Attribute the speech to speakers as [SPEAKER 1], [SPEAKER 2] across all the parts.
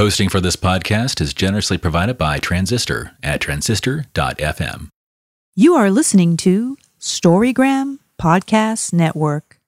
[SPEAKER 1] Hosting for this podcast is generously provided by Transistor at transistor.fm.
[SPEAKER 2] You are listening to Storygram Podcast Network.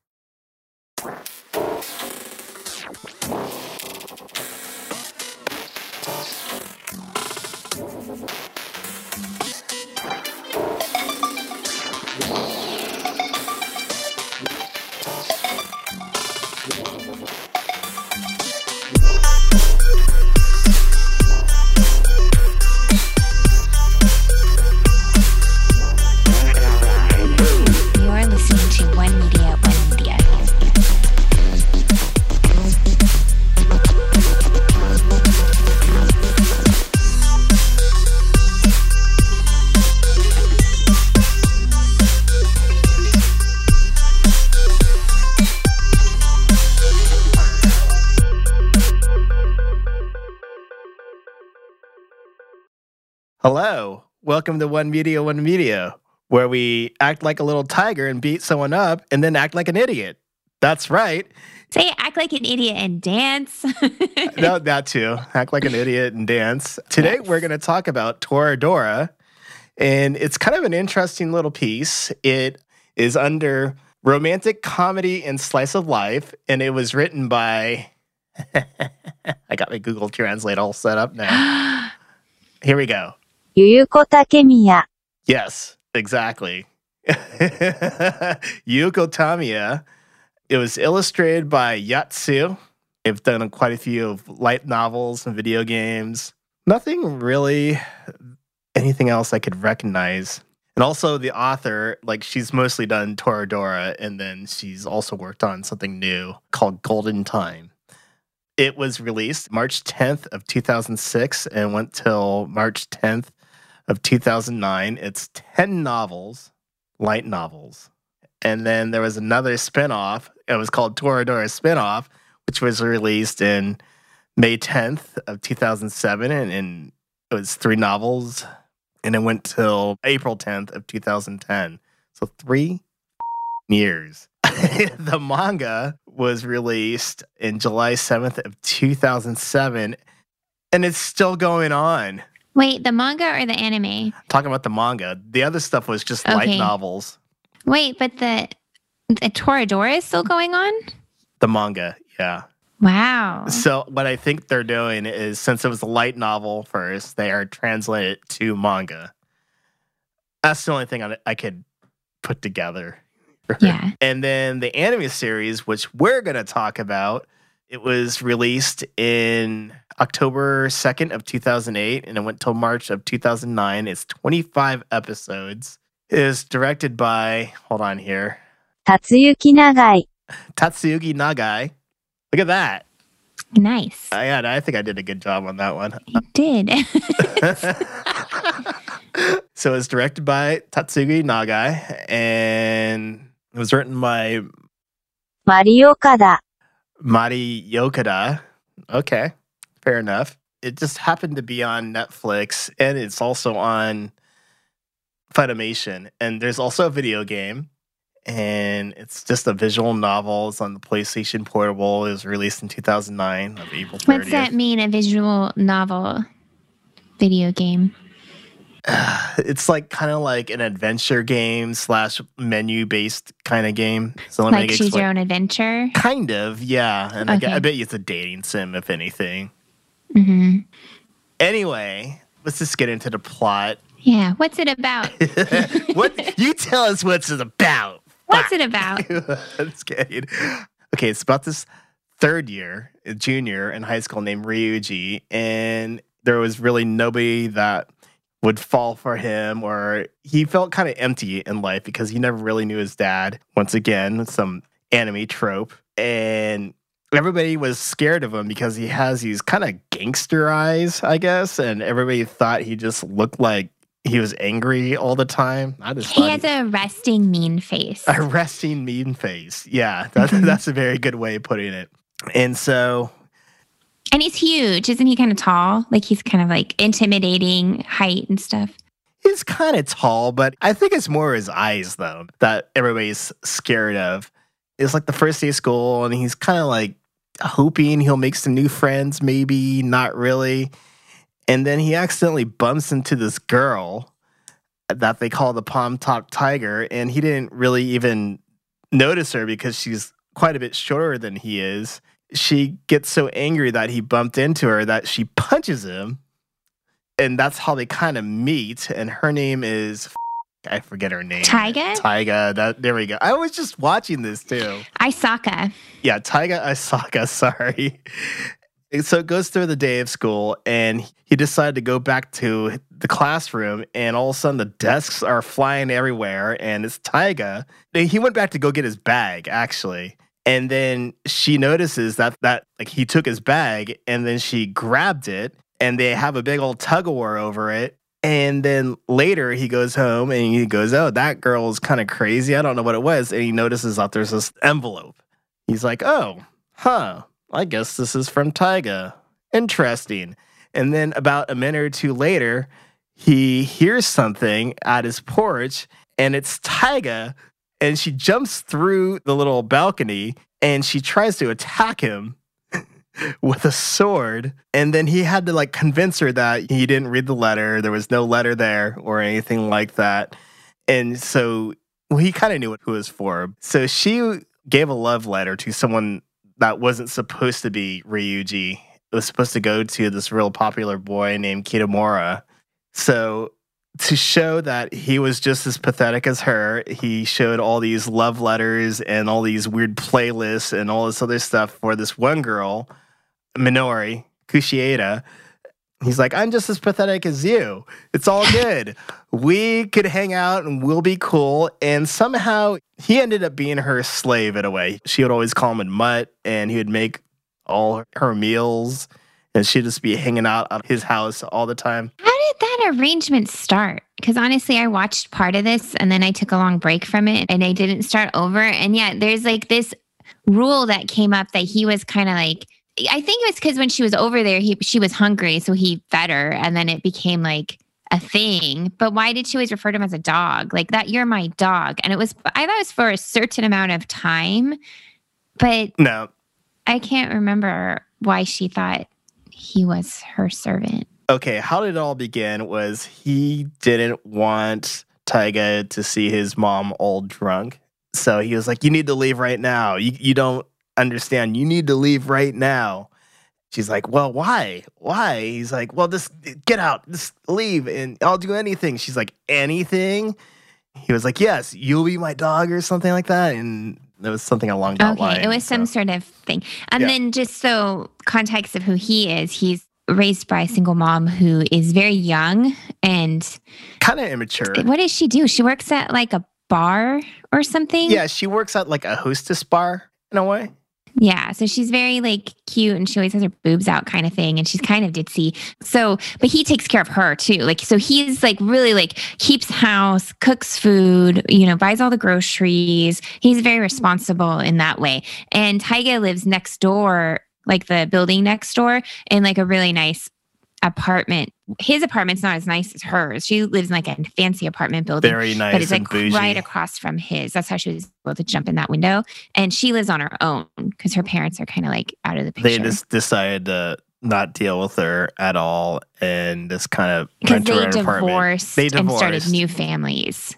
[SPEAKER 3] Welcome to One Media, One Media, where we act like a little tiger and beat someone up and then act like an idiot. That's right.
[SPEAKER 4] Say act like an idiot and dance.
[SPEAKER 3] No, that too. Act like an idiot and dance. Today,
[SPEAKER 4] Yes.
[SPEAKER 3] we're going to talk about Toradora, and it's kind of an interesting little piece. It is under romantic comedy and slice of life, and it was written by. I got my Google Translate all set up now. Here we go.
[SPEAKER 5] Yuko Takemiya.
[SPEAKER 3] Yes, exactly. Yuko Tamiya. It was illustrated by Yatsu. They've done quite a few light novels and video games. Nothing really anything else I could recognize. And also the author, like she's mostly done Toradora, and then she's also worked on something new called Golden Time. It was released March 10th of 2006 and went till March 10th of 2009. It's 10 novels, light novels. And then there was another spinoff. It was called Toradora Spinoff, which was released in May 10th of 2007. And, and it was three novels. And it went till April 10th of 2010. So three years. the manga was released in July 7th of 2007. And it's still going on
[SPEAKER 4] Wait, the manga or the anime?
[SPEAKER 3] talking about the manga. The other stuff was just light novels.
[SPEAKER 4] Wait, but the the Toradora is still going on?
[SPEAKER 3] The manga, yeah.
[SPEAKER 4] Wow.
[SPEAKER 3] So what I think they're doing is since it was a light novel first, they are translated to manga. That's the only thing I, I could put together.
[SPEAKER 4] Yeah.
[SPEAKER 3] And then the anime series, which we're going to talk about, it was released in October 2nd of 2008 and it went till March of 2009. It's 25 episodes. It is directed by, hold on here,
[SPEAKER 5] Tatsuyuki Nagai.
[SPEAKER 3] Tatsuyuki Nagai. Look at that.
[SPEAKER 4] Nice.
[SPEAKER 3] I, yeah, I think I did a good job on that one.
[SPEAKER 4] You did.
[SPEAKER 3] so it's directed by Tatsuyuki Nagai and it was written by
[SPEAKER 5] Mari Yokada.
[SPEAKER 3] Mari Yokada. Okay fair enough. It just happened to be on Netflix and it's also on Funimation. And there's also a video game and it's just a visual novel. It's on the PlayStation Portable. It was released in 2009 of April 30th.
[SPEAKER 4] What's that mean? A visual novel video game?
[SPEAKER 3] it's like kind of like an adventure game slash menu based kind of game. So let me
[SPEAKER 4] choose
[SPEAKER 3] explain.
[SPEAKER 4] your own adventure?
[SPEAKER 3] Kind of, yeah. And I, I bet you it's a dating sim, if anything.
[SPEAKER 4] Hmm
[SPEAKER 3] Anyway, let's just get into the plot.
[SPEAKER 4] Yeah. What's it about?
[SPEAKER 3] what you tell us what's it about?
[SPEAKER 4] What's it about?
[SPEAKER 3] I'm just kidding. Okay, it's about this third year, a junior in high school named Ryuji, and there was really nobody that would fall for him, or he felt kind of empty in life because he never really knew his dad. Once again, some anime trope, and everybody was scared of him because he has these kind of gangster eyes, I guess, and everybody thought he just looked like he was angry all the time. I just
[SPEAKER 4] He has a resting mean face.
[SPEAKER 3] a resting mean face. Yeah, that's
[SPEAKER 4] Mhm.
[SPEAKER 3] that's a very good way of putting it. And so,
[SPEAKER 4] And he's huge. Isn't he kind of tall? Like he's kind of like intimidating height and stuff.
[SPEAKER 3] he's kind of tall, but I think it's more his eyes though that everybody's scared of. It's like the first day of school, and he's kind of like hoping he'll make some new friends, maybe, not really. And then he accidentally bumps into this girl that they call the Palm Top Tiger, and he didn't really even notice her because she's quite a bit shorter than he is. She gets so angry that he bumped into her that she punches him. And that's how they kind of meet. And her name is I forget her name.
[SPEAKER 4] Taiga?
[SPEAKER 3] Taiga. That there we go. I was just watching this too.
[SPEAKER 4] Aisaka.
[SPEAKER 3] Yeah, Taiga Aisaka. sorry. So it goes through the day of school, and he decided to go back to the classroom, and all of a sudden the desks are flying everywhere, and it's Taiga. He went back to go get his bag, actually. And then she notices that that like he took his bag and then she grabbed it and they have a big old tug of war over it. And then later he goes home and he goes, Oh, that girl is kind of crazy. I don't know what it was. And he notices that there's this envelope. He's like, Oh, huh. I guess this is from Taiga. Interesting. And then about a minute or two later, he hears something at his porch and it's Taiga. And she jumps through the little balcony and she tries to attack him with a sword. And then he had to like convince her that he didn't read the letter. There was no letter there or anything like that. And so well, he kind of knew who it was for. So she gave a love letter to someone that wasn't supposed to be Ryuji. It was supposed to go to this real popular boy named Kitamura. So to show that he was just as pathetic as her, he showed all these love letters and all these weird playlists and all this other stuff for this one girl, Minori Kushieda. He's like, I'm just as pathetic as you. It's all good. we could hang out and we'll be cool. And somehow he ended up being her slave in a way. She would always call him Mutt and he would make all her meals and she'd just be hanging out at his house all the time.
[SPEAKER 4] How did that arrangement start? Because honestly, I watched part of this and then I took a long break from it and I didn't start over. And yeah, there's like this rule that came up that he was kind of like, I think it was because when she was over there, he she was hungry, so he fed her, and then it became like a thing. But why did she always refer to him as a dog? Like that, you're my dog. And it was I thought it was for a certain amount of time, but
[SPEAKER 3] No,
[SPEAKER 4] I can't remember why she thought he was her servant.
[SPEAKER 3] okay, how did it all begin was he didn't want Taiga to see his mom all drunk. So he was like, You need to leave right now. You, you don't understand. You need to leave right now. She's like, Well, why? Why? He's like, Well, just get out, just leave, and I'll do anything. She's like, Anything? He was like, Yes, you'll be my dog or something like that. And it was something along that line.
[SPEAKER 4] Okay, it was some
[SPEAKER 3] so-
[SPEAKER 4] sort of thing. And
[SPEAKER 3] Yeah.
[SPEAKER 4] then just so context of who he is, he's raised by a single mom who is very young and
[SPEAKER 3] kind of immature.
[SPEAKER 4] what does she do? She works at like a bar or something.
[SPEAKER 3] Yeah, she works at like a hostess bar in a way.
[SPEAKER 4] Yeah. So she's very like cute and she always has her boobs out kind of thing. And she's kind of ditzy. So, but he takes care of her too. Like, so he's like really like keeps house, cooks food, you know, buys all the groceries. He's very responsible in that way. And Taiga lives next door, like the building next door, in like a really nice apartment. His apartment's not as nice as hers. She lives in like a fancy apartment building
[SPEAKER 3] Very nice
[SPEAKER 4] but it's like
[SPEAKER 3] bougie.
[SPEAKER 4] right across from his. That's how she was able to jump in that window. And she lives on her own because her parents are kind of like out of the picture.
[SPEAKER 3] they just decided to not deal with her at all and just kind of
[SPEAKER 4] Because they divorced,
[SPEAKER 3] They
[SPEAKER 4] and started new families.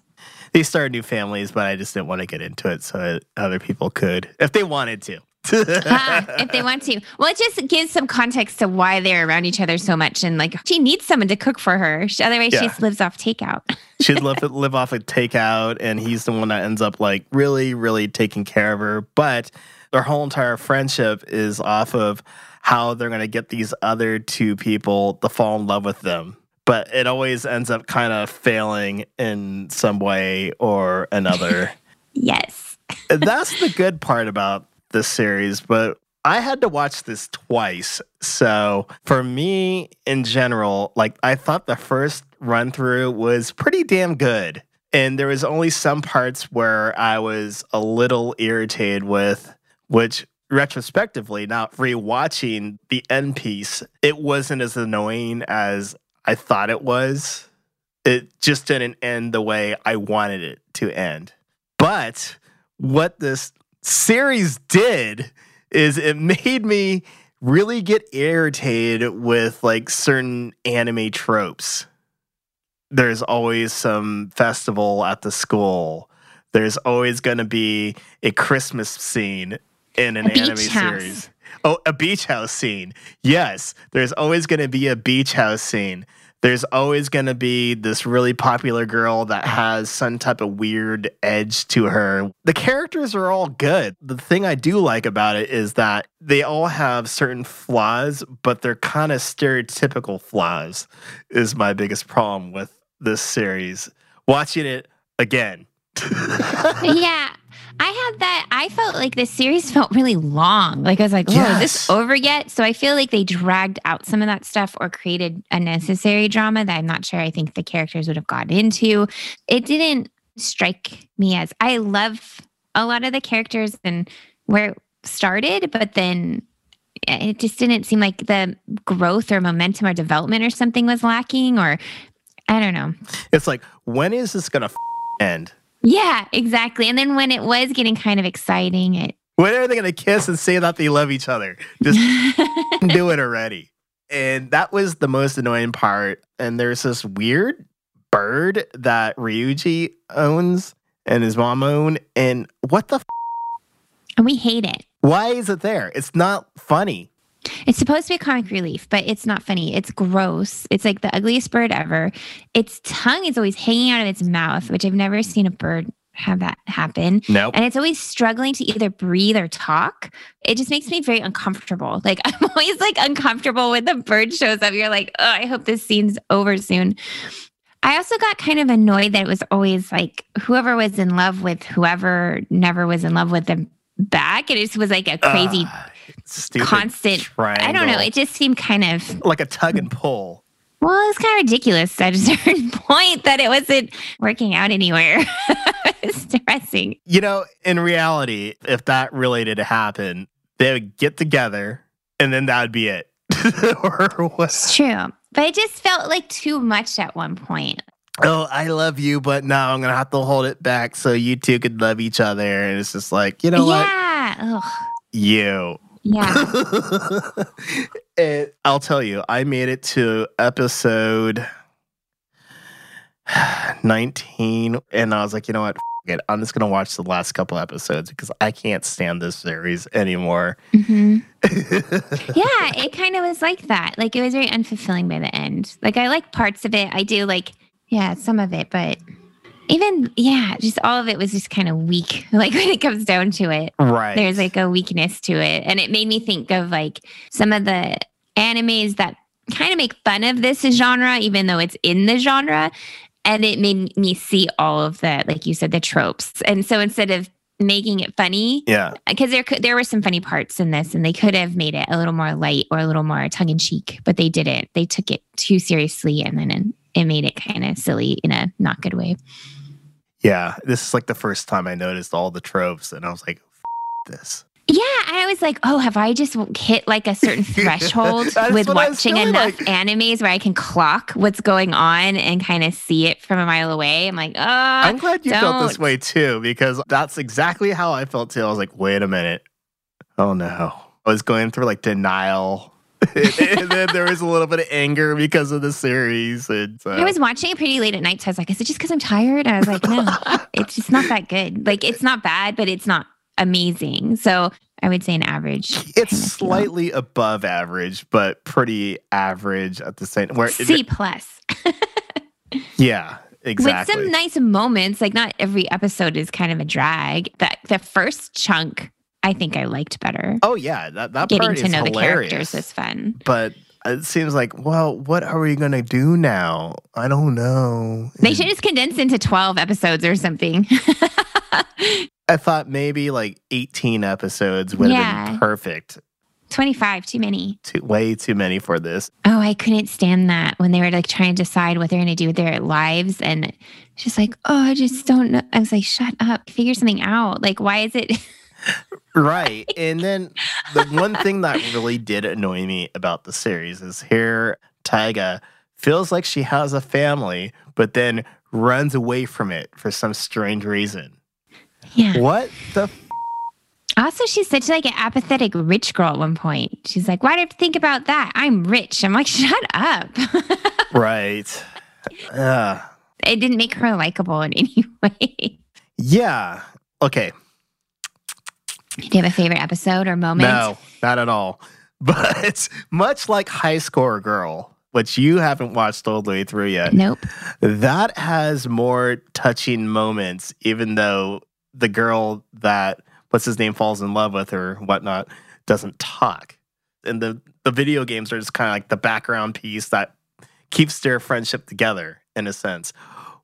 [SPEAKER 3] They started new families, but I just didn't want to get into it so other people could, if they wanted to.
[SPEAKER 4] Ah, if they want to. Well, it just gives some context to why they're around each other so much. And like, she needs someone to cook for her. Otherwise, she just lives off takeout.
[SPEAKER 3] She'd live, live off of takeout, and he's the one that ends up like really, really taking care of her. But their whole entire friendship is off of how they're going to get these other two people to fall in love with them. But it always ends up kind of failing in some way or another.
[SPEAKER 4] yes.
[SPEAKER 3] that's the good part about this series, but I had to watch this twice. So for me in general, like I thought the first run through was pretty damn good. And there was only some parts where I was a little irritated with, which retrospectively, now rewatching the end piece, it wasn't as annoying as I thought it was. It just didn't end the way I wanted it to end. But what this series did is it made me really get irritated with like certain anime tropes. There's always some festival at the school. There's always going to be a Christmas scene in an anime
[SPEAKER 4] house.
[SPEAKER 3] series. Oh, a beach house scene. Yes, there's always going to be a beach house scene. There's always going to be this really popular girl that has some type of weird edge to her. The characters are all good. The thing I do like about it is that they all have certain flaws, but they're kind of stereotypical flaws, is my biggest problem with this series. Watching it again.
[SPEAKER 4] yeah. I had that. I felt like this series felt really long. Like I was like, oh, is this over yet? So I feel like they dragged out some of that stuff or created unnecessary drama that I'm not sure I think the characters would have gotten into. It didn't strike me as I love a lot of the characters and where it started, but then it just didn't seem like the growth or momentum or development or something was lacking or I don't know.
[SPEAKER 3] It's like, when is this going to end?
[SPEAKER 4] Yeah, exactly. And then when it was getting kind of exciting, it
[SPEAKER 3] When are they going to kiss and say that they love each other? Just do it already. And that was the most annoying part. And there's this weird bird that Ryuji owns and his mom own. And what the? F-
[SPEAKER 4] and we hate it.
[SPEAKER 3] why is it there? It's not funny.
[SPEAKER 4] It's supposed to be comic relief, but it's not funny. It's gross. It's like the ugliest bird ever. Its tongue is always hanging out of its mouth, which I've never seen a bird have that happen.
[SPEAKER 3] Nope.
[SPEAKER 4] And it's always struggling to either breathe or talk. It just makes me very uncomfortable. Like I'm always like uncomfortable when the bird shows up. You're like, oh, I hope this scene's over soon. I also got kind of annoyed that it was always like whoever was in love with whoever never was in love with them back. And It just was like a crazy
[SPEAKER 3] Ah, stupid
[SPEAKER 4] constant- I don't know. It just seemed kind of
[SPEAKER 3] like a tug and pull.
[SPEAKER 4] well, it's kind of ridiculous at a certain point that it wasn't working out anywhere. it's depressing.
[SPEAKER 3] You know, in reality, if that really did happen, they would get together and then that would be it. or
[SPEAKER 4] true. But it just felt like too much at one point.
[SPEAKER 3] oh, I love you, but now I'm gonna have to hold it back so you two could love each other. And it's just like, you know what?
[SPEAKER 4] yeah.
[SPEAKER 3] You.
[SPEAKER 4] Yeah.
[SPEAKER 3] It- I'll tell you, I made it to episode 19, and I was like, you know what? F- it. I'm just gonna watch the last couple episodes because I can't stand this series anymore.
[SPEAKER 4] hmm Yeah. It kind of was like that. Like it was very unfulfilling by the end. Like I like parts of it. I do like, yeah, some of it, but even, yeah, just all of it was just kind of weak. Like when it comes down to it.
[SPEAKER 3] right.
[SPEAKER 4] there's like a weakness to it and it made me think of like some of the animes that kind of make fun of this genre even though it's in the genre and it made me see all of the like you said the tropes and so instead of making it funny
[SPEAKER 3] yeah.
[SPEAKER 4] because there could there were some funny parts in this and they could have made it a little more light or a little more tongue-in-cheek but they didn't they took it too seriously and then it made it kind of silly in a not good way
[SPEAKER 3] Yeah. This is like the first time I noticed all the tropes, and I was like, F- this.
[SPEAKER 4] Yeah, I was like, oh, have I just hit like a certain threshold with
[SPEAKER 3] what I was
[SPEAKER 4] watching enough
[SPEAKER 3] like.
[SPEAKER 4] animes where I can clock what's going on and kind of see it from a mile away? I'm like, oh,
[SPEAKER 3] I'm glad you felt this way too, because that's exactly how I felt too. I was like, wait a minute. Oh no. I was going through like denial. and then there was a little bit of anger because of the series. And so,
[SPEAKER 4] I was watching it pretty late at night, so I was like, is it just because I'm tired? I was like, no, it's just not that good. Like, it's not bad, but it's not amazing. So I would say an average.
[SPEAKER 3] it's
[SPEAKER 4] of feel.
[SPEAKER 3] slightly above average, but pretty average at the same where
[SPEAKER 4] C plus.
[SPEAKER 3] Yeah, exactly.
[SPEAKER 4] With some nice moments, like not every episode is kind of a drag. That the first chunk, I think I liked better.
[SPEAKER 3] oh yeah, that, that
[SPEAKER 4] Getting
[SPEAKER 3] part
[SPEAKER 4] to know the characters is fun.
[SPEAKER 3] but it seems like, well, what are we gonna do now? I don't know.
[SPEAKER 4] They should just condense into 12 episodes or something.
[SPEAKER 3] I thought maybe like 18 episodes would have been perfect.
[SPEAKER 4] 25, too many.
[SPEAKER 3] Too, way too many for this.
[SPEAKER 4] Oh, I couldn't stand that when they were like trying to decide what they're going to do with their lives. And just like, oh, I just don't know. I was like, shut up, figure something out. Like, why is it?
[SPEAKER 3] Right. and then the one thing that really did annoy me about the series is here Taiga feels like she has a family, but then runs away from it for some strange reason.
[SPEAKER 4] yeah.
[SPEAKER 3] What the? F-
[SPEAKER 4] Also, she's such like an apathetic rich girl at one point. She's like, "Why do I think about that? I'm rich." I'm like, "Shut up."
[SPEAKER 3] Right. Uh,
[SPEAKER 4] it didn't make her likable in any way.
[SPEAKER 3] yeah. Okay.
[SPEAKER 4] Do you have a favorite episode or moment?
[SPEAKER 3] No, not at all. But much like High Score Girl, which you haven't watched all the way through yet,
[SPEAKER 4] Nope.
[SPEAKER 3] that has more touching moments, even though the girl that what's his name falls in love with or whatnot doesn't talk. And the, the video games are just kind of like the background piece that keeps their friendship together in a sense.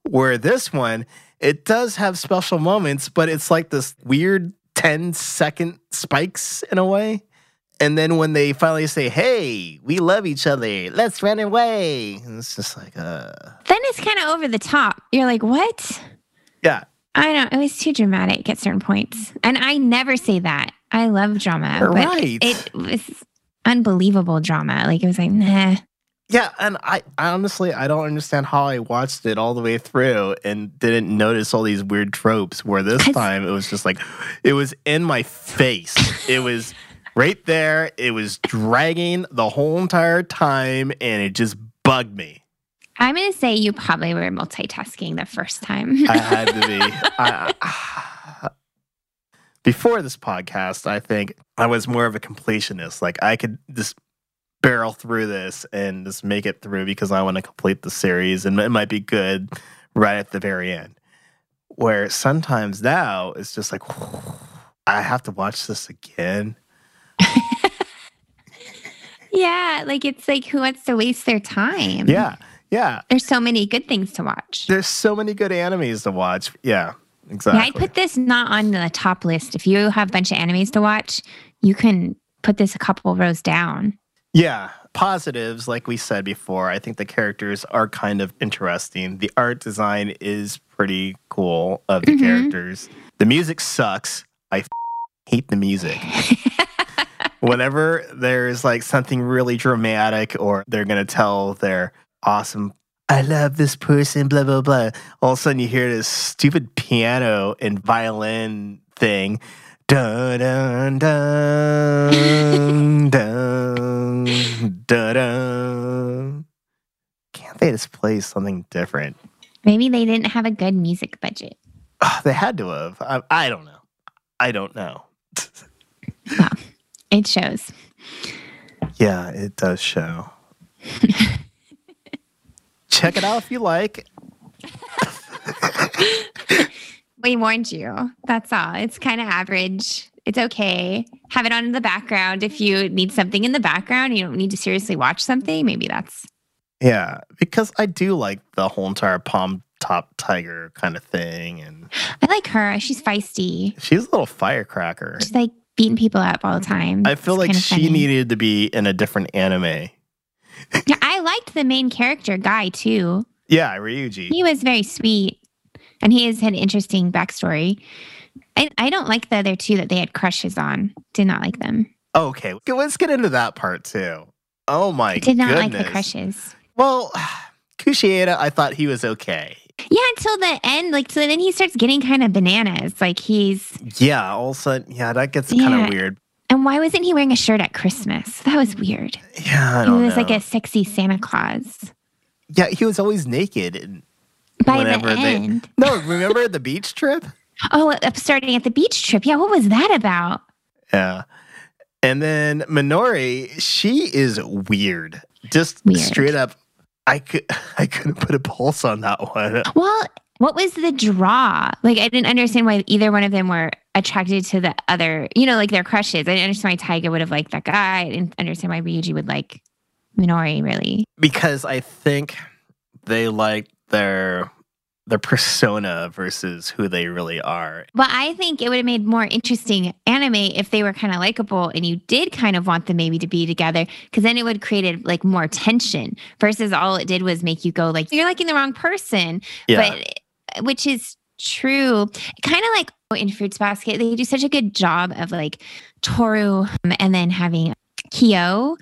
[SPEAKER 3] Where this one, it does have special moments, but it's like this weird 10 second spikes in a way. And then when they finally say, Hey, we love each other, let's run away. And it's just like, uh,
[SPEAKER 4] Then it's kind of over the top. You're like, what?
[SPEAKER 3] yeah,
[SPEAKER 4] I don't. It was too dramatic at certain points, and I never say that. I love drama, but
[SPEAKER 3] Right.
[SPEAKER 4] it was unbelievable drama. Like it was like, nah.
[SPEAKER 3] Yeah, and I, I honestly I don't understand how I watched it all the way through and didn't notice all these weird tropes. Where this time it was just like it was in my face. it was right there. It was dragging the whole entire time, and it just bugged me.
[SPEAKER 4] I'm gonna say you probably were multitasking the first time.
[SPEAKER 3] I had to be. I, I- before this podcast, I think I was more of a completionist. Like I could just barrel through this and just make it through because I want to complete the series, and it might be good right at the very end. Where sometimes now it's just like I have to watch this again.
[SPEAKER 4] yeah, like it's like who wants to waste their time?
[SPEAKER 3] Yeah, yeah.
[SPEAKER 4] There's so many good things to watch.
[SPEAKER 3] There's so many good animes to watch. Yeah, exactly.
[SPEAKER 4] Yeah, I'd put this not on the top list. If you have a bunch of animes to watch, you can put this a couple rows down.
[SPEAKER 3] Yeah, positives, like we said before. I think the characters are kind of interesting. The art design is pretty cool of the
[SPEAKER 4] Mhm.
[SPEAKER 3] characters. The music sucks. I f- hate the music. Whenever there's like something really dramatic or they're going to tell their awesome, I love this person, blah, blah, blah. All of a sudden you hear this stupid piano and violin thing. Dun, dun, dun, dun, dun, dun. Can't they just play something different?
[SPEAKER 4] Maybe they didn't have a good music budget.
[SPEAKER 3] Ah, they had to have. I, I don't know. I don't know.
[SPEAKER 4] well, It shows.
[SPEAKER 3] Yeah, it does show. Check it out if you like.
[SPEAKER 4] We warned you. That's all. It's kind of average. It's okay. Have it on in the background. If you need something in the background, you don't need to seriously watch something. Maybe that's
[SPEAKER 3] Yeah, because I do like the whole entire palm top tiger kind of thing, and
[SPEAKER 4] I like her. She's feisty.
[SPEAKER 3] she's a little firecracker.
[SPEAKER 4] She's like beating people up all the time.
[SPEAKER 3] I feel
[SPEAKER 4] It's
[SPEAKER 3] like she
[SPEAKER 4] funny.
[SPEAKER 3] needed to be in a different anime.
[SPEAKER 4] Yeah, I liked the main character guy too.
[SPEAKER 3] Yeah, Ryuji.
[SPEAKER 4] He was very sweet, and he has had interesting backstory. I, I don't like the other two that they had crushes on. Did not like them.
[SPEAKER 3] Okay, let's get into that part too. Oh my god.
[SPEAKER 4] Did not
[SPEAKER 3] goodness.
[SPEAKER 4] like the crushes.
[SPEAKER 3] Well, Kushieda, I thought he was okay.
[SPEAKER 4] Yeah, until the end. Like, so then he starts getting kind of bananas. Like he's
[SPEAKER 3] Yeah, all of a sudden, yeah, that gets kind of weird.
[SPEAKER 4] and why wasn't he wearing a shirt at Christmas? That was weird.
[SPEAKER 3] Yeah, I
[SPEAKER 4] He was
[SPEAKER 3] know.
[SPEAKER 4] like a sexy Santa Claus.
[SPEAKER 3] yeah, he was always naked. And
[SPEAKER 4] By
[SPEAKER 3] Whenever
[SPEAKER 4] the
[SPEAKER 3] they-
[SPEAKER 4] end,
[SPEAKER 3] no, remember the beach trip?
[SPEAKER 4] oh, uh, starting at the beach trip. Yeah, what was that about?
[SPEAKER 3] Yeah. And then Minori, she is weird. Just
[SPEAKER 4] Weird.
[SPEAKER 3] straight up. I could I couldn't put a pulse on that one.
[SPEAKER 4] Well, what was the draw? Like, I didn't understand why either one of them were attracted to the other, you know, like their crushes. I didn't understand why Taiga would have liked that guy. I didn't understand why Ryuji would like Minori, really.
[SPEAKER 3] Because I think they like their their persona versus who they really are.
[SPEAKER 4] But I think it would have made more interesting anime if they were kind of likable and you did kind of want them maybe to be together because then it would have created like more tension versus all it did was make you go like you're liking the wrong person.
[SPEAKER 3] Yeah.
[SPEAKER 4] But which is true. Kind of like in Fruits Basket, they do such a good job of like Toru um, and then having Kyo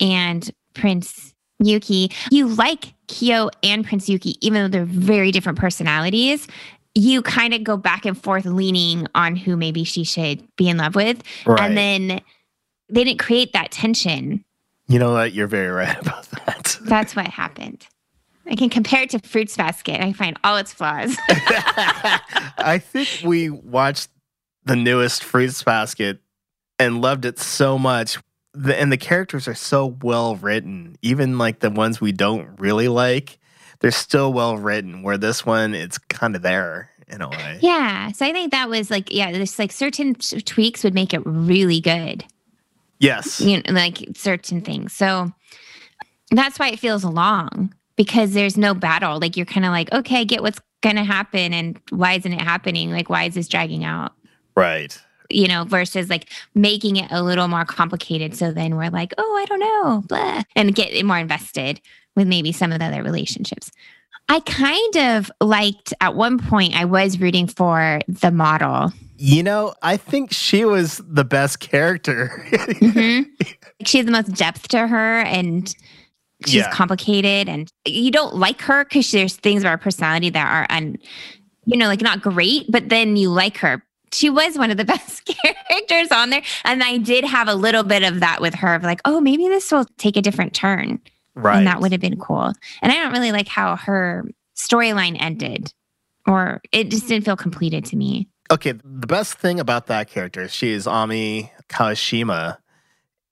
[SPEAKER 4] and Prince Yuki. You like Kyo and Prince Yuki, even though they're very different personalities. you kind of go back and forth leaning on who maybe she should be in love with.
[SPEAKER 3] Right.
[SPEAKER 4] And then they didn't create that tension.
[SPEAKER 3] you know what? You're very right about that.
[SPEAKER 4] That's what happened. I can compare it to Fruits Basket. I find all its flaws.
[SPEAKER 3] I think we watched the newest Fruits Basket and loved it so much. The, and the characters are so well written, even like the ones we don't really like, they're still well written. Where this one, it's kind of there in a way.
[SPEAKER 4] yeah. So I think that was like, yeah, there's like certain t- tweaks would make it really good.
[SPEAKER 3] Yes.
[SPEAKER 4] you know, like certain things. So that's why it feels long because there's no battle. Like you're kind of like, okay, I get what's going to happen and why isn't it happening? Like, why is this dragging out?
[SPEAKER 3] Right.
[SPEAKER 4] You know, versus like making it a little more complicated. So then we're like, oh, I don't know, blah, and get more invested with maybe some of the other relationships. I kind of liked at one point, I was rooting for the model.
[SPEAKER 3] You know, I think she was the best character.
[SPEAKER 4] Mhm. She has the most depth to her and she's
[SPEAKER 3] Yeah.
[SPEAKER 4] complicated and you don't like her because there's things about her personality that are un, you know, like not great, but then you like her. She was one of the best characters on there. And I did have a little bit of that with her of like, oh, maybe this will take a different turn.
[SPEAKER 3] right.
[SPEAKER 4] And that would have been cool. And I don't really like how her storyline ended. Or it just didn't feel completed to me.
[SPEAKER 3] okay, the best thing about that character, she is Ami Kawashima.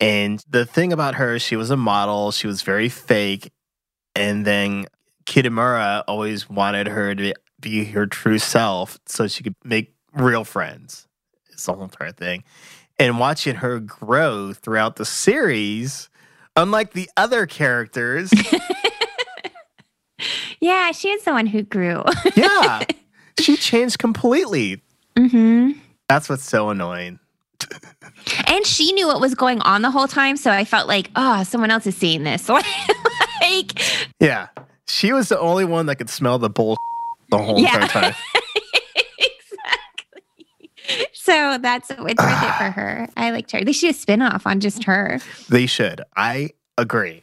[SPEAKER 3] And the thing about her, she was a model, she was very fake. And then Kitamura always wanted her to be her true self so she could make real friends. It's the whole entire thing. And watching her grow throughout the series, unlike the other characters,
[SPEAKER 4] Yeah, she is the one who grew.
[SPEAKER 3] yeah, she changed completely.
[SPEAKER 4] hmm
[SPEAKER 3] That's what's so annoying.
[SPEAKER 4] And she knew what was going on the whole time. So I felt like, oh, someone else is seeing this. like,
[SPEAKER 3] Yeah. She was the only one that could smell the bull the whole
[SPEAKER 4] Yeah.
[SPEAKER 3] entire time.
[SPEAKER 4] Exactly. So that's it's worth it for her. I liked her. They should do a spinoff on just her.
[SPEAKER 3] They should. I agree.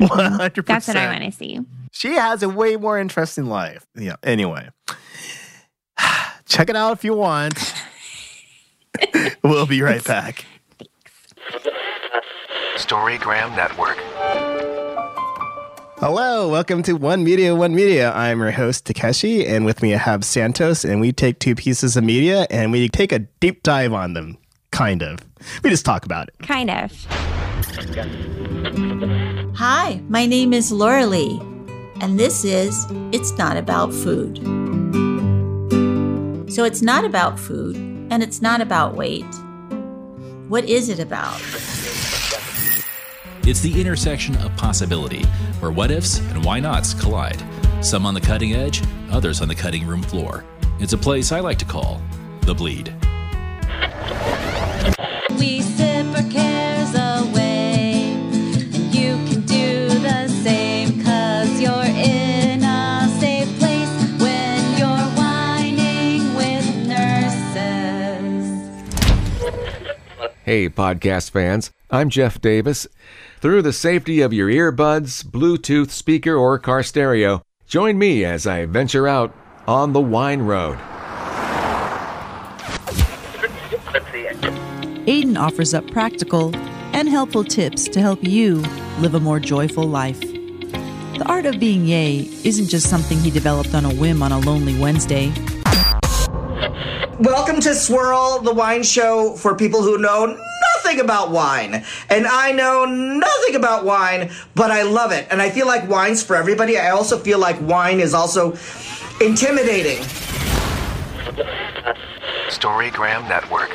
[SPEAKER 3] 100%.
[SPEAKER 4] Mm-hmm. That's what I want to see.
[SPEAKER 3] She has a way more interesting life. Yeah. Anyway, check it out if you want. we'll be right back. Thanks.
[SPEAKER 6] Storygram Network.
[SPEAKER 3] Hello, welcome to One Media, One Media. I'm your host, Takeshi, and with me I have Santos, and we take two pieces of media and we take a deep dive on them. Kind of. We just talk about it.
[SPEAKER 4] Kind of.
[SPEAKER 7] Hi, my name is Laura Lee, and this is It's Not About Food. So it's not about food, and it's not about weight. What is it about?
[SPEAKER 1] It's the intersection of possibility, where what ifs and why nots collide. Some on the cutting edge, others on the cutting room floor. It's a place I like to call the bleed.
[SPEAKER 8] We sip our cares away, and you can do the same, cause you're in a safe place when you're whining with nurses.
[SPEAKER 9] Hey, podcast fans. I'm Jeff Davis. Through the safety of your earbuds, Bluetooth speaker, or car stereo, join me as I venture out on the wine road.
[SPEAKER 2] Aiden offers up practical and helpful tips to help you live a more joyful life. The art of being yay isn't just something he developed on a whim on a lonely Wednesday.
[SPEAKER 10] Welcome to Swirl, the wine show for people who know nothing about wine. And I know nothing about wine, but I love it. And I feel like wine's for everybody. I also feel like wine is also intimidating.
[SPEAKER 6] Storygram Network.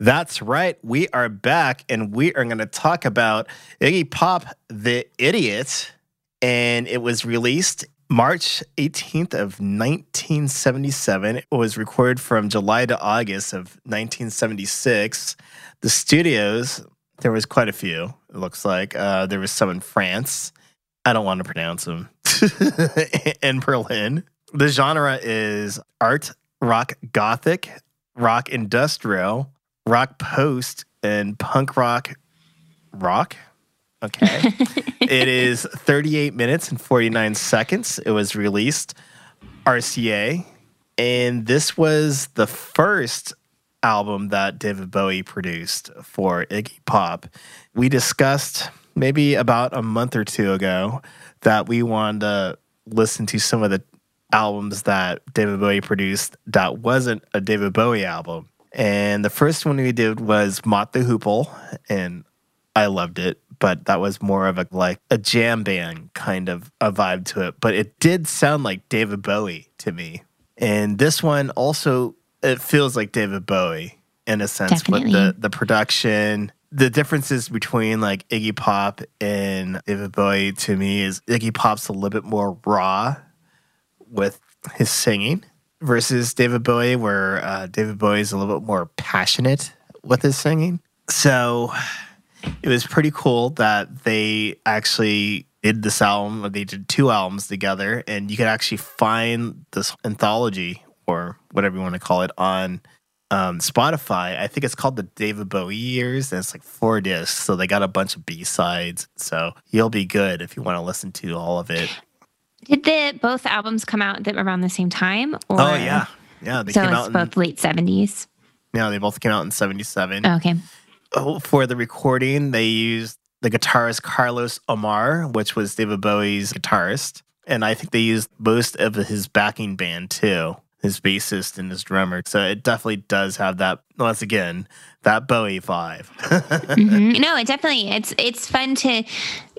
[SPEAKER 3] That's right. We are back and we are going to talk about Iggy Pop, the Idiot. And it was released March 18th of 1977. It was recorded from July to August of 1976. The studios, there was quite a few, it looks like. Uh, there was some in France. I don't want to pronounce them. in Berlin. The genre is art, rock gothic, rock industrial, rock post, and punk rock rock. Okay. it is 38 minutes and 49 seconds. It was released RCA. And this was the first album that David Bowie produced for Iggy Pop. We discussed maybe about a month or two ago that we wanted to listen to some of the albums that David Bowie produced that wasn't a David Bowie album. And the first one we did was Mott the Hoople, and I loved it, but that was more of a like a jam band kind of a vibe to it. But it did sound like David Bowie to me. And this one also it feels like David Bowie in a sense
[SPEAKER 4] Definitely.
[SPEAKER 3] with the the production. The differences between like Iggy Pop and David Bowie to me is Iggy Pop's a little bit more raw with his singing versus David Bowie, where uh, David Bowie is a little bit more passionate with his singing. So it was pretty cool that they actually did this album, or they did two albums together, and you could actually find this anthology or whatever you want to call it on um, Spotify. I think it's called the David Bowie Years, and it's like four discs. So they got a bunch of B sides. So you'll be good if you want to listen to all of it.
[SPEAKER 4] Did the both albums come out around the same time? Or,
[SPEAKER 3] Oh yeah, yeah. They
[SPEAKER 4] so
[SPEAKER 3] came
[SPEAKER 4] it's
[SPEAKER 3] out. In,
[SPEAKER 4] both late seventies.
[SPEAKER 3] yeah, they both came out in '77.
[SPEAKER 4] Okay.
[SPEAKER 3] Oh, for the recording, they used the guitarist Carlos Alomar, which was David Bowie's guitarist, and I think they used most of his backing band too, his bassist and his drummer. So it definitely does have that. Once again, that Bowie vibe.
[SPEAKER 4] Mhm. No, it definitely it's it's fun to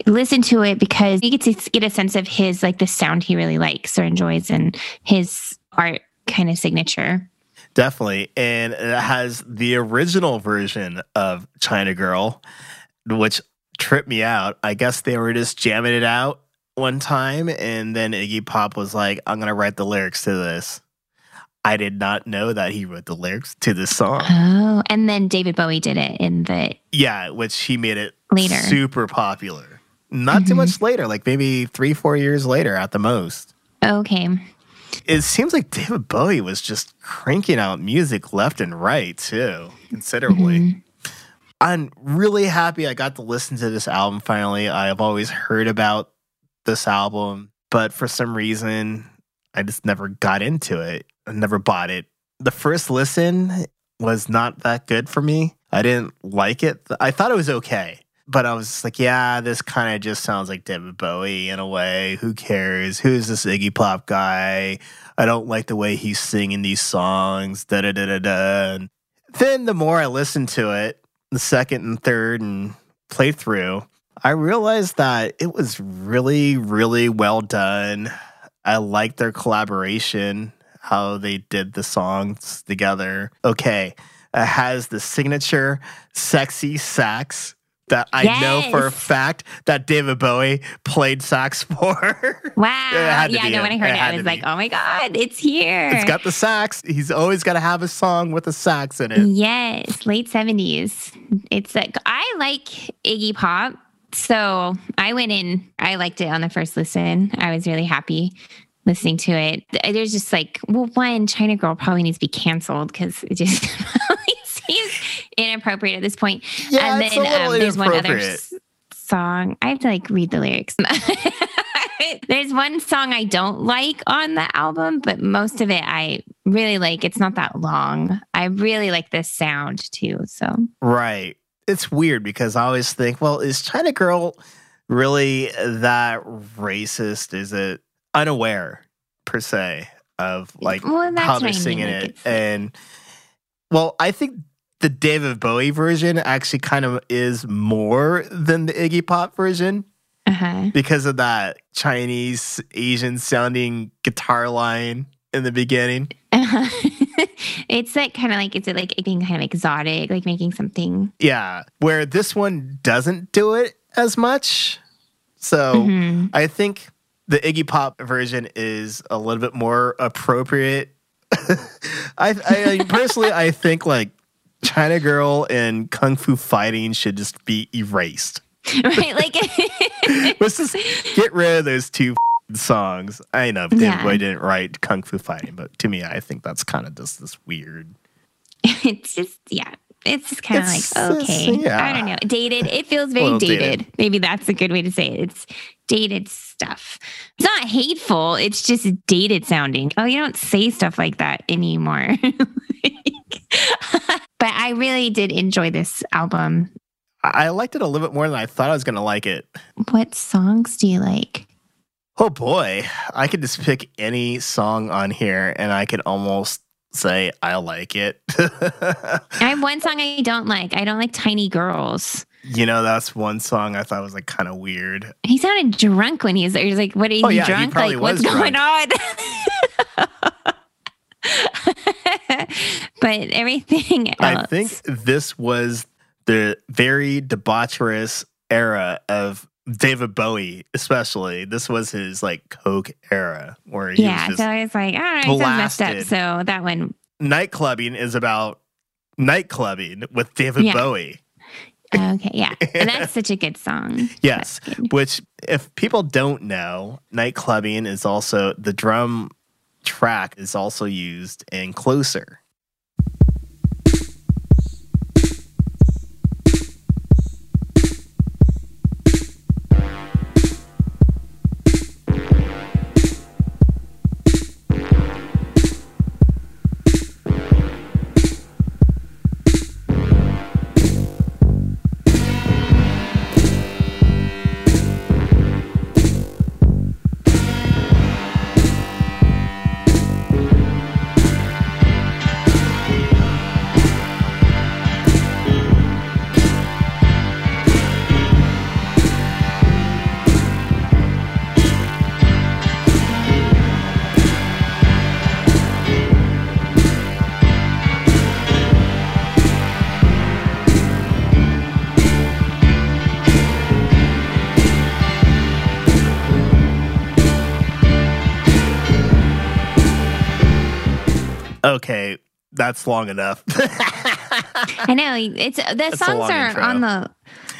[SPEAKER 4] listen to it because you get to get a sense of his like the sound he really likes or enjoys and his art kind of signature.
[SPEAKER 3] Definitely. And it has the original version of China Girl, which tripped me out. I guess they were just jamming it out one time, and then Iggy Pop was like, I'm going to write the lyrics to this. I did not know that he wrote the lyrics to this song.
[SPEAKER 4] Oh, and then David Bowie did it in the
[SPEAKER 3] Yeah, which he made it
[SPEAKER 4] Later.
[SPEAKER 3] super popular. Not too
[SPEAKER 4] Mhm.
[SPEAKER 3] much later, like maybe three, four years later at the most.
[SPEAKER 4] okay.
[SPEAKER 3] It seems like David Bowie was just cranking out music left and right too, considerably.
[SPEAKER 4] Mhm.
[SPEAKER 3] I'm really happy I got to listen to this album finally. I've always heard about this album, but for some reason, I just never got into it. I never bought it. The first listen was not that good for me. I didn't like it. I thought it was okay, but I was like, yeah, this kind of just sounds like David Bowie in a way. Who cares? Who's this Iggy Pop guy? I don't like the way he's singing these songs. Da da da da da. Then the more I listened to it, the second and third and playthrough, I realized that it was really, really well done. I liked their collaboration, how they did the songs together. Okay, it has the signature sexy sax that I know for a fact that David Bowie played sax for.
[SPEAKER 4] Wow. yeah,
[SPEAKER 3] be
[SPEAKER 4] no, when I heard
[SPEAKER 3] It
[SPEAKER 4] it, I was
[SPEAKER 3] be.
[SPEAKER 4] like, oh my God, it's here.
[SPEAKER 3] It's got the sax. He's always got to have a song with a sax in it.
[SPEAKER 4] Yes, late 70s. It's like I like Iggy Pop. So I went in, I liked it on the first listen. I was really happy listening to it. There's just like, well, one, China Girl probably needs to be canceled because it just seems inappropriate at this point.
[SPEAKER 3] Yeah,
[SPEAKER 4] and
[SPEAKER 3] it's
[SPEAKER 4] then
[SPEAKER 3] a little
[SPEAKER 4] um, there's one other s- song. I have to like read the lyrics. there's one song I don't like on the album, but most of it I really like. It's not that long. I really like this sound too. So
[SPEAKER 3] Right. It's weird because I always think, well, is China Girl really that racist? Is it unaware per se of like
[SPEAKER 4] Well,
[SPEAKER 3] how they're
[SPEAKER 4] I mean,
[SPEAKER 3] singing
[SPEAKER 4] like,
[SPEAKER 3] it? And well, I think the David Bowie version actually kind of is more than the Iggy Pop version
[SPEAKER 4] uh-huh.
[SPEAKER 3] because of that Chinese Asian sounding guitar line in the beginning.
[SPEAKER 4] it's like kind of like it's like being kind of exotic, like making something.
[SPEAKER 3] Yeah, where this one doesn't do it as much. So
[SPEAKER 4] Mhm.
[SPEAKER 3] I think the Iggy Pop version is a little bit more appropriate. I, I personally, I think like China Girl and Kung Fu Fighting should just be erased.
[SPEAKER 4] right? Like
[SPEAKER 3] Let's just get rid of those two songs. I know
[SPEAKER 4] Yeah.
[SPEAKER 3] Bowie didn't write Kung Fu Fighting, but to me, I think that's kind of just this weird.
[SPEAKER 4] it's just yeah it's just kind of like okay.
[SPEAKER 3] yeah.
[SPEAKER 4] I don't know. Dated. It feels very dated.
[SPEAKER 3] dated.
[SPEAKER 4] Maybe that's a good way to say it. It's dated stuff. It's not hateful. It's just dated sounding. Oh, you don't say stuff like that anymore. But I really did enjoy this album.
[SPEAKER 3] I liked it a little bit more than I thought I was going to like it.
[SPEAKER 4] What songs do you like?
[SPEAKER 3] Oh boy, I could just pick any song on here and I could almost say I like it.
[SPEAKER 4] I have one song I don't like. I don't like Tiny Girls.
[SPEAKER 3] you know, that's one song I thought was like kind of weird.
[SPEAKER 4] He sounded drunk when he was there. He was like, What are oh, you
[SPEAKER 3] Oh, yeah,
[SPEAKER 4] drunk? Like, what's
[SPEAKER 3] was
[SPEAKER 4] going on? but everything else.
[SPEAKER 3] I think this was the very debaucherous era of David Bowie, especially. This was his like Coke era where he
[SPEAKER 4] yeah,
[SPEAKER 3] was
[SPEAKER 4] so I was like, all right, sounds messed up. So that one,
[SPEAKER 3] nightclubbing is about nightclubbing with David
[SPEAKER 4] Yeah.
[SPEAKER 3] Bowie.
[SPEAKER 4] okay, yeah. And that's such a good song.
[SPEAKER 3] Yes,
[SPEAKER 4] good.
[SPEAKER 3] which if people don't know, nightclubbing is also the drum track is also used in Closer. Okay, that's long enough.
[SPEAKER 4] I know it's the
[SPEAKER 3] That's
[SPEAKER 4] songs are
[SPEAKER 3] intro.
[SPEAKER 4] on the.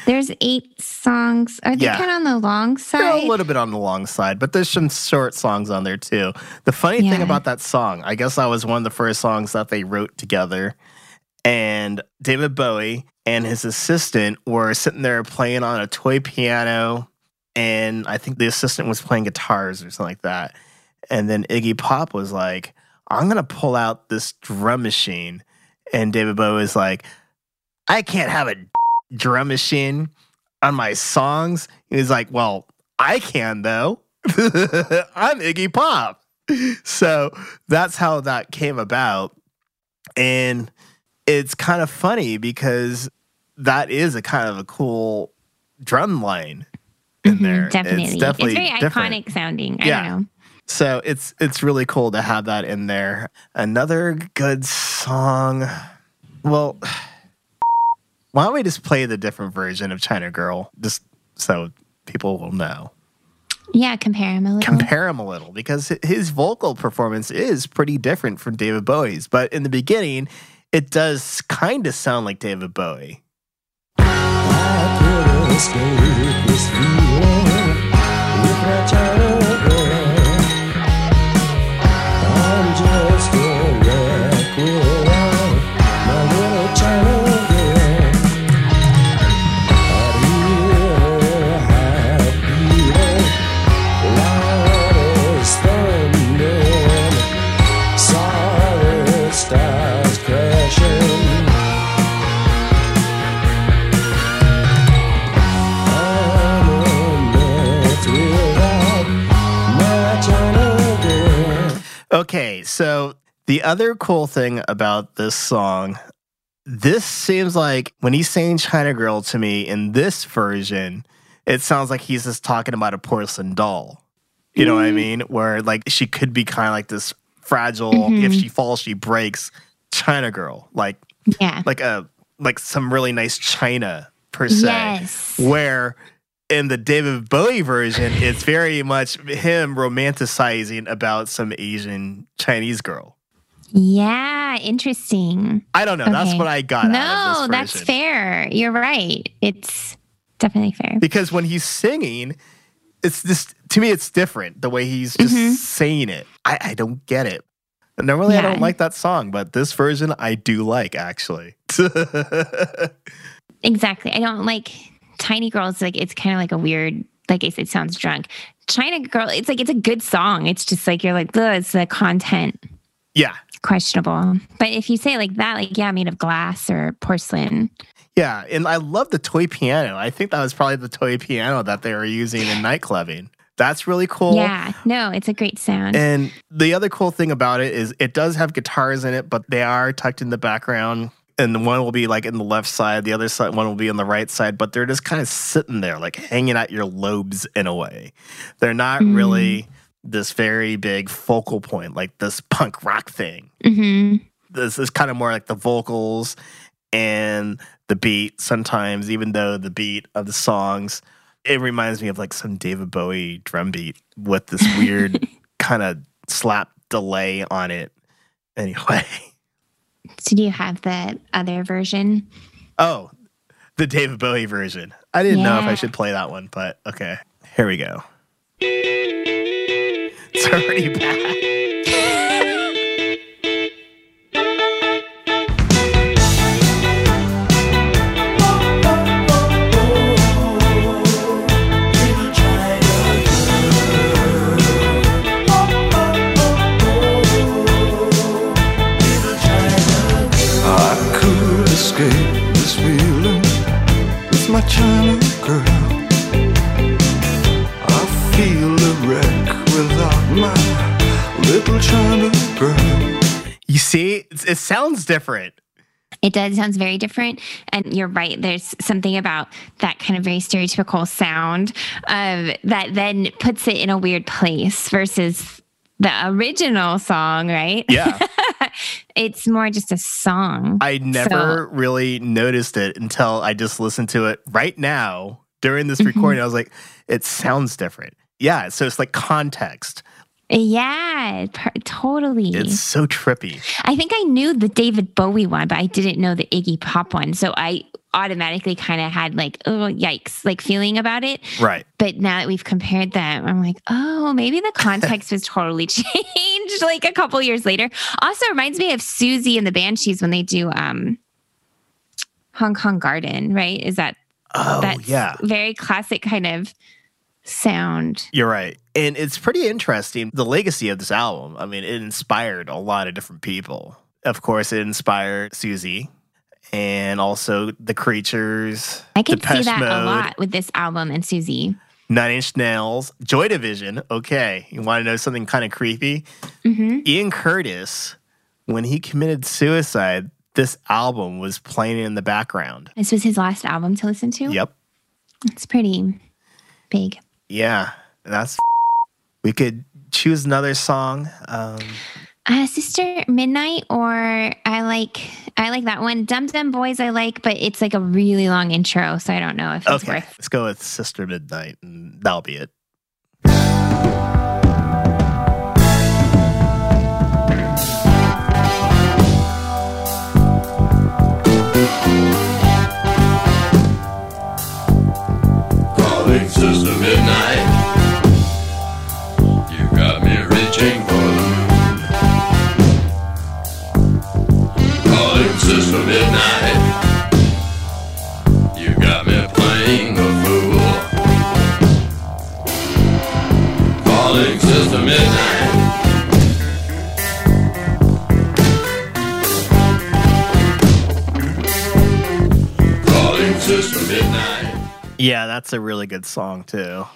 [SPEAKER 4] There's eight songs. Are they
[SPEAKER 3] Yeah.
[SPEAKER 4] kind of on the long
[SPEAKER 3] They're
[SPEAKER 4] side?
[SPEAKER 3] a little bit on the long side, but there's some short songs on there too. The funny thing about that song, I guess that was one of the first songs that they wrote together. And David Bowie and his assistant were sitting there playing on a toy piano. And I think the assistant was playing guitars or something like that. And then Iggy Pop was like, I'm going to pull out this drum machine. And David Bowie is like, I can't have a drum machine on my songs. He was like, Well, I can though. I'm Iggy Pop. So that's how that came about. And it's kind of funny because that is a kind of a cool drum line in
[SPEAKER 4] Mhm,
[SPEAKER 3] there.
[SPEAKER 4] Definitely.
[SPEAKER 3] It's
[SPEAKER 4] It's,
[SPEAKER 3] definitely
[SPEAKER 4] very
[SPEAKER 3] different.
[SPEAKER 4] iconic sounding. I
[SPEAKER 3] Yeah.
[SPEAKER 4] don't know.
[SPEAKER 3] So it's it's really cool to have that in there. Another good song. Well, why don't we just play the different version of China Girl, just so people will know.
[SPEAKER 4] Yeah, compare him a little.
[SPEAKER 3] Compare him a little because his vocal performance is pretty different from David Bowie's. But in the beginning, it does kind of sound like David Bowie.
[SPEAKER 11] Stars
[SPEAKER 3] Okay, so the other cool thing about this song, this seems like when he's saying China Girl to me in this version, it sounds like he's just talking about a porcelain doll. You know what I mean? Where like she could be kind of like this fragile, if
[SPEAKER 4] Mhm.
[SPEAKER 3] she falls, she breaks China Girl. Like
[SPEAKER 4] Yeah.
[SPEAKER 3] like a like some really nice china per se.
[SPEAKER 4] Yes.
[SPEAKER 3] Where in the David Bowie version, it's very much him romanticizing about some Asian Chinese girl.
[SPEAKER 4] Yeah, interesting.
[SPEAKER 3] I don't know. That's what I got.
[SPEAKER 4] No,
[SPEAKER 3] out of this
[SPEAKER 4] that's fair. You're right. It's definitely fair.
[SPEAKER 3] Because when he's singing, it's just to me, it's different the way he's just
[SPEAKER 4] Mhm.
[SPEAKER 3] saying it. I, I don't get it. Normally, I don't like that song, but this version I do like actually.
[SPEAKER 4] Exactly. I don't like Tiny Girls. Like it's kind of like a weird. Like I said, sounds drunk. China Girl. It's like it's a good song. It's just like you're like, Ugh, it's the content
[SPEAKER 3] yeah,
[SPEAKER 4] questionable. But if you say like that, like yeah, made of glass or porcelain.
[SPEAKER 3] yeah, and I love the toy piano. I think that was probably the toy piano that they were using in nightclubbing. That's really cool.
[SPEAKER 4] Yeah. No, it's a great sound.
[SPEAKER 3] And the other cool thing about it is it does have guitars in it, but they are tucked in the background. And one will be like in the left side, the other side one will be on the right side, but they're just kind of sitting there, like hanging out your lobes in a way. They're not
[SPEAKER 4] Mm.
[SPEAKER 3] really this very big focal point, like this punk rock thing.
[SPEAKER 4] hmm
[SPEAKER 3] This is kind of more like the vocals and the beat sometimes, even though the beat of the songs, it reminds me of like some David Bowie drum beat with this weird kind of slap delay on it. Anyway.
[SPEAKER 4] So do you have the other version?
[SPEAKER 3] Oh, the David Bowie version. I didn't know if I should play that one, but okay. Here we go. It's already bad. Different.
[SPEAKER 4] It does sounds very different, and you're right. There's something about that kind of very stereotypical sound um, that then puts it in a weird place versus the original song, right?
[SPEAKER 3] Yeah.
[SPEAKER 4] it's more just a song.
[SPEAKER 3] I never really noticed it until I just listened to it right now during this recording. I was like, it sounds different. Yeah. So it's like context.
[SPEAKER 4] Yeah, per- totally.
[SPEAKER 3] It's so trippy.
[SPEAKER 4] I think I knew the David Bowie one, but I didn't know the Iggy Pop one. So I automatically kind of had like, oh, yikes, like feeling about it.
[SPEAKER 3] Right.
[SPEAKER 4] But now that we've compared them, I'm like, oh, maybe the context was totally changed like a couple years later. Also reminds me of Siouxsie and the Banshees when they do um Hong Kong Garden, right? Is that
[SPEAKER 3] Oh,
[SPEAKER 4] that's
[SPEAKER 3] yeah.
[SPEAKER 4] very classic kind of sound.
[SPEAKER 3] You're right. And it's pretty interesting the legacy of this album. I mean, it inspired a lot of different people. Of course, it inspired Siouxsie and also the Creatures.
[SPEAKER 4] I could see
[SPEAKER 3] Depeche
[SPEAKER 4] that a lot with this album and Siouxsie.
[SPEAKER 3] Nine Inch Nails, Joy Division. Okay. You want to know something kind of creepy?
[SPEAKER 4] hmm
[SPEAKER 3] Ian Curtis, when he committed suicide, this album was playing in the background.
[SPEAKER 4] This was his last album to listen to.
[SPEAKER 3] Yep.
[SPEAKER 4] It's pretty big.
[SPEAKER 3] Yeah. That's. We could choose another song. Um,
[SPEAKER 4] Uh, Sister Midnight, or I like I like that one. Dum Dum Boys, I like, but it's like a really long intro, so I don't know if it's
[SPEAKER 3] okay.
[SPEAKER 4] worth.
[SPEAKER 3] Let's go with Sister Midnight, and that'll be it.
[SPEAKER 11] Calling Sister Midnight. Midnight. Calling Sister Midnight.
[SPEAKER 3] Yeah, that's a really good song too.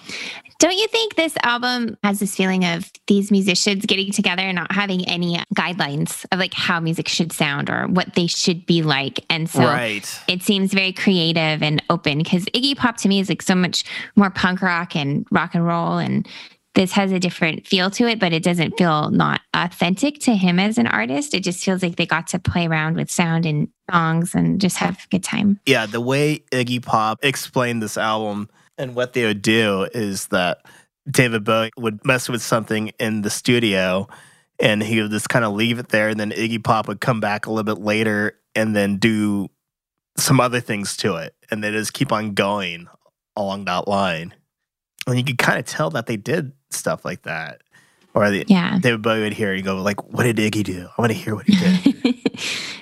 [SPEAKER 4] Don't you think this album has this feeling of these musicians getting together and not having any guidelines of like how music should sound or what they should be like? And so
[SPEAKER 3] right.
[SPEAKER 4] it seems very creative and open because Iggy Pop to me is like so much more punk rock and rock and roll and this has a different feel to it, but it doesn't feel not authentic to him as an artist. It just feels like they got to play around with sound and songs and just have a good time.
[SPEAKER 3] Yeah, the way Iggy Pop explained this album and what they would do is that David Bowie would mess with something in the studio and he would just kind of leave it there. And then Iggy Pop would come back a little bit later and then do some other things to it. And they just keep on going along that line. And you could kind of tell that they did stuff like that. Or the,
[SPEAKER 4] Yeah.
[SPEAKER 3] they would, would hear you go like, "What did Iggy do? I want to hear what he did."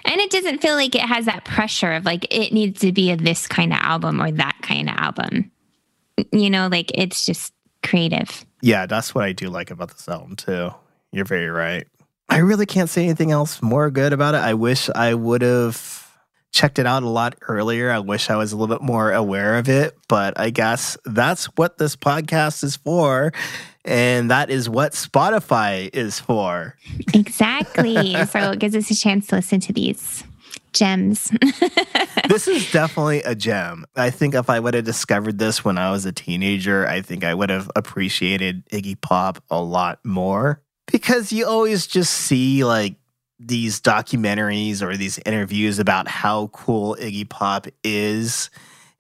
[SPEAKER 4] and it doesn't feel like it has that pressure of like it needs to be a this kind of album or that kind of album. You know, like it's just creative.
[SPEAKER 3] yeah, that's what I do like about this album too. You're very right. I really can't say anything else more good about it. I wish I would have checked it out a lot earlier. I wish I was a little bit more aware of it, but I guess that's what this podcast is for. And that is what Spotify is for.
[SPEAKER 4] Exactly. so it gives us a chance to listen to these gems.
[SPEAKER 3] this is definitely a gem. I think if I would have discovered this when I was a teenager, I think I would have appreciated Iggy Pop a lot more because you always just see like these documentaries or these interviews about how cool Iggy Pop is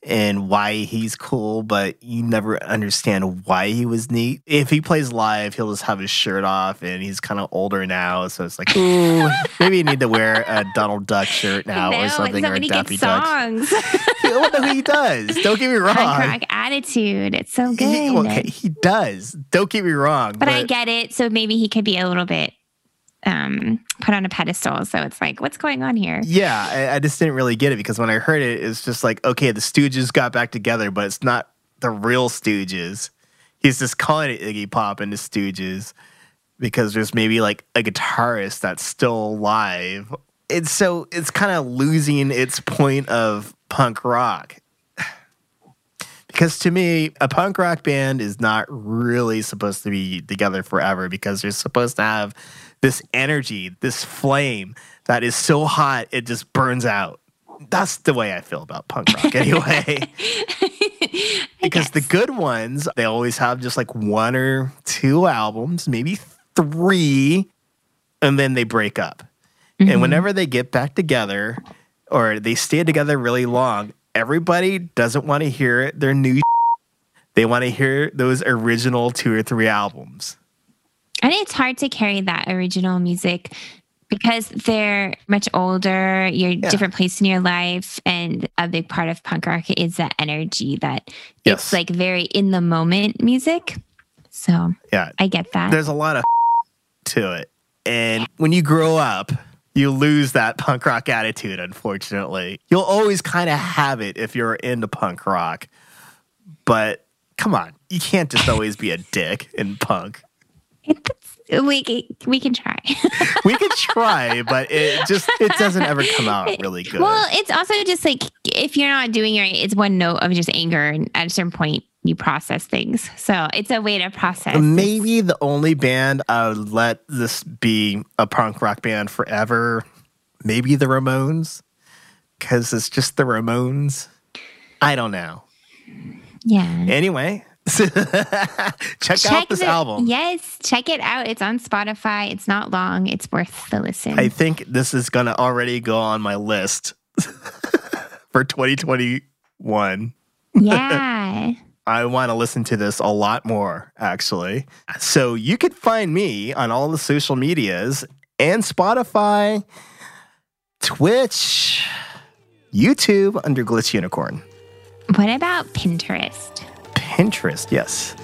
[SPEAKER 3] and why he's cool, but you never understand why he was neat. If he plays live, he'll just have his shirt off and he's kind of older now. So it's like, ooh, maybe you need to wear a Donald Duck shirt now
[SPEAKER 4] no,
[SPEAKER 3] or something, or a Daffy Duck.
[SPEAKER 4] songs.
[SPEAKER 3] well, no, he does. Don't get me wrong.
[SPEAKER 4] Punk rock attitude. It's so good.
[SPEAKER 3] He, okay, he does. Don't get me wrong.
[SPEAKER 4] but I get it. So maybe he could be a little bit um put on a pedestal. So it's like, what's going on here?
[SPEAKER 3] Yeah, I, I just didn't really get it because when I heard it, it's just like, okay, the Stooges got back together, but it's not the real Stooges. He's just calling it Iggy Pop and the Stooges because there's maybe like a guitarist that's still alive. It's so it's kind of losing its point of punk rock. Because to me, a punk rock band is not really supposed to be together forever because they're supposed to have this energy, this flame that is so hot it just burns out. That's the way I feel about punk rock anyway. because the good ones, they always have just like one or two albums, maybe three, and then they break up. And mm-hmm. whenever they get back together or they stay together really long, everybody doesn't want to hear their new. They want to hear those original two or three albums.
[SPEAKER 4] And it's hard to carry that original music because they're much older, you're
[SPEAKER 3] Yeah.
[SPEAKER 4] different place in your life, and a big part of punk rock is that energy that
[SPEAKER 3] Yes.
[SPEAKER 4] it's like very in the moment music. So
[SPEAKER 3] Yeah.
[SPEAKER 4] I get that.
[SPEAKER 3] There's a lot of to it. And when you grow up, you lose that punk rock attitude, unfortunately. You'll always kind of have it if you're into punk rock. But come on, you can't just always be a dick in punk.
[SPEAKER 4] we can, we can try.
[SPEAKER 3] We could try, but it just it doesn't ever come out really good.
[SPEAKER 4] Well, it's also just like if you're not doing it right, it's one note of just anger, and at a certain point, you process things. So it's a way to process.
[SPEAKER 3] Maybe the only band I would let this be a punk rock band forever, maybe the Ramones, because it's just the Ramones. I don't know.
[SPEAKER 4] Yeah.
[SPEAKER 3] Anyway, check, out this
[SPEAKER 4] the-
[SPEAKER 3] album.
[SPEAKER 4] Yes, check it out. It's on Spotify. It's not long. It's worth the listen.
[SPEAKER 3] I think this is going to already go on my list for 2021.
[SPEAKER 4] yeah.
[SPEAKER 3] I want to listen to this a lot more, actually. So you could find me on all the social medias and Spotify, Twitch, YouTube under Glitch Unicorn,
[SPEAKER 4] What about Pinterest?
[SPEAKER 3] Pinterest, yes.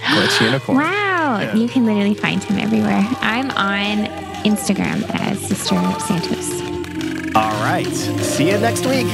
[SPEAKER 3] Glitch Unicorn.
[SPEAKER 4] Wow.
[SPEAKER 3] Yeah.
[SPEAKER 4] You can literally find him everywhere. I'm on Instagram as Sister Santos.
[SPEAKER 3] All right. See you next week.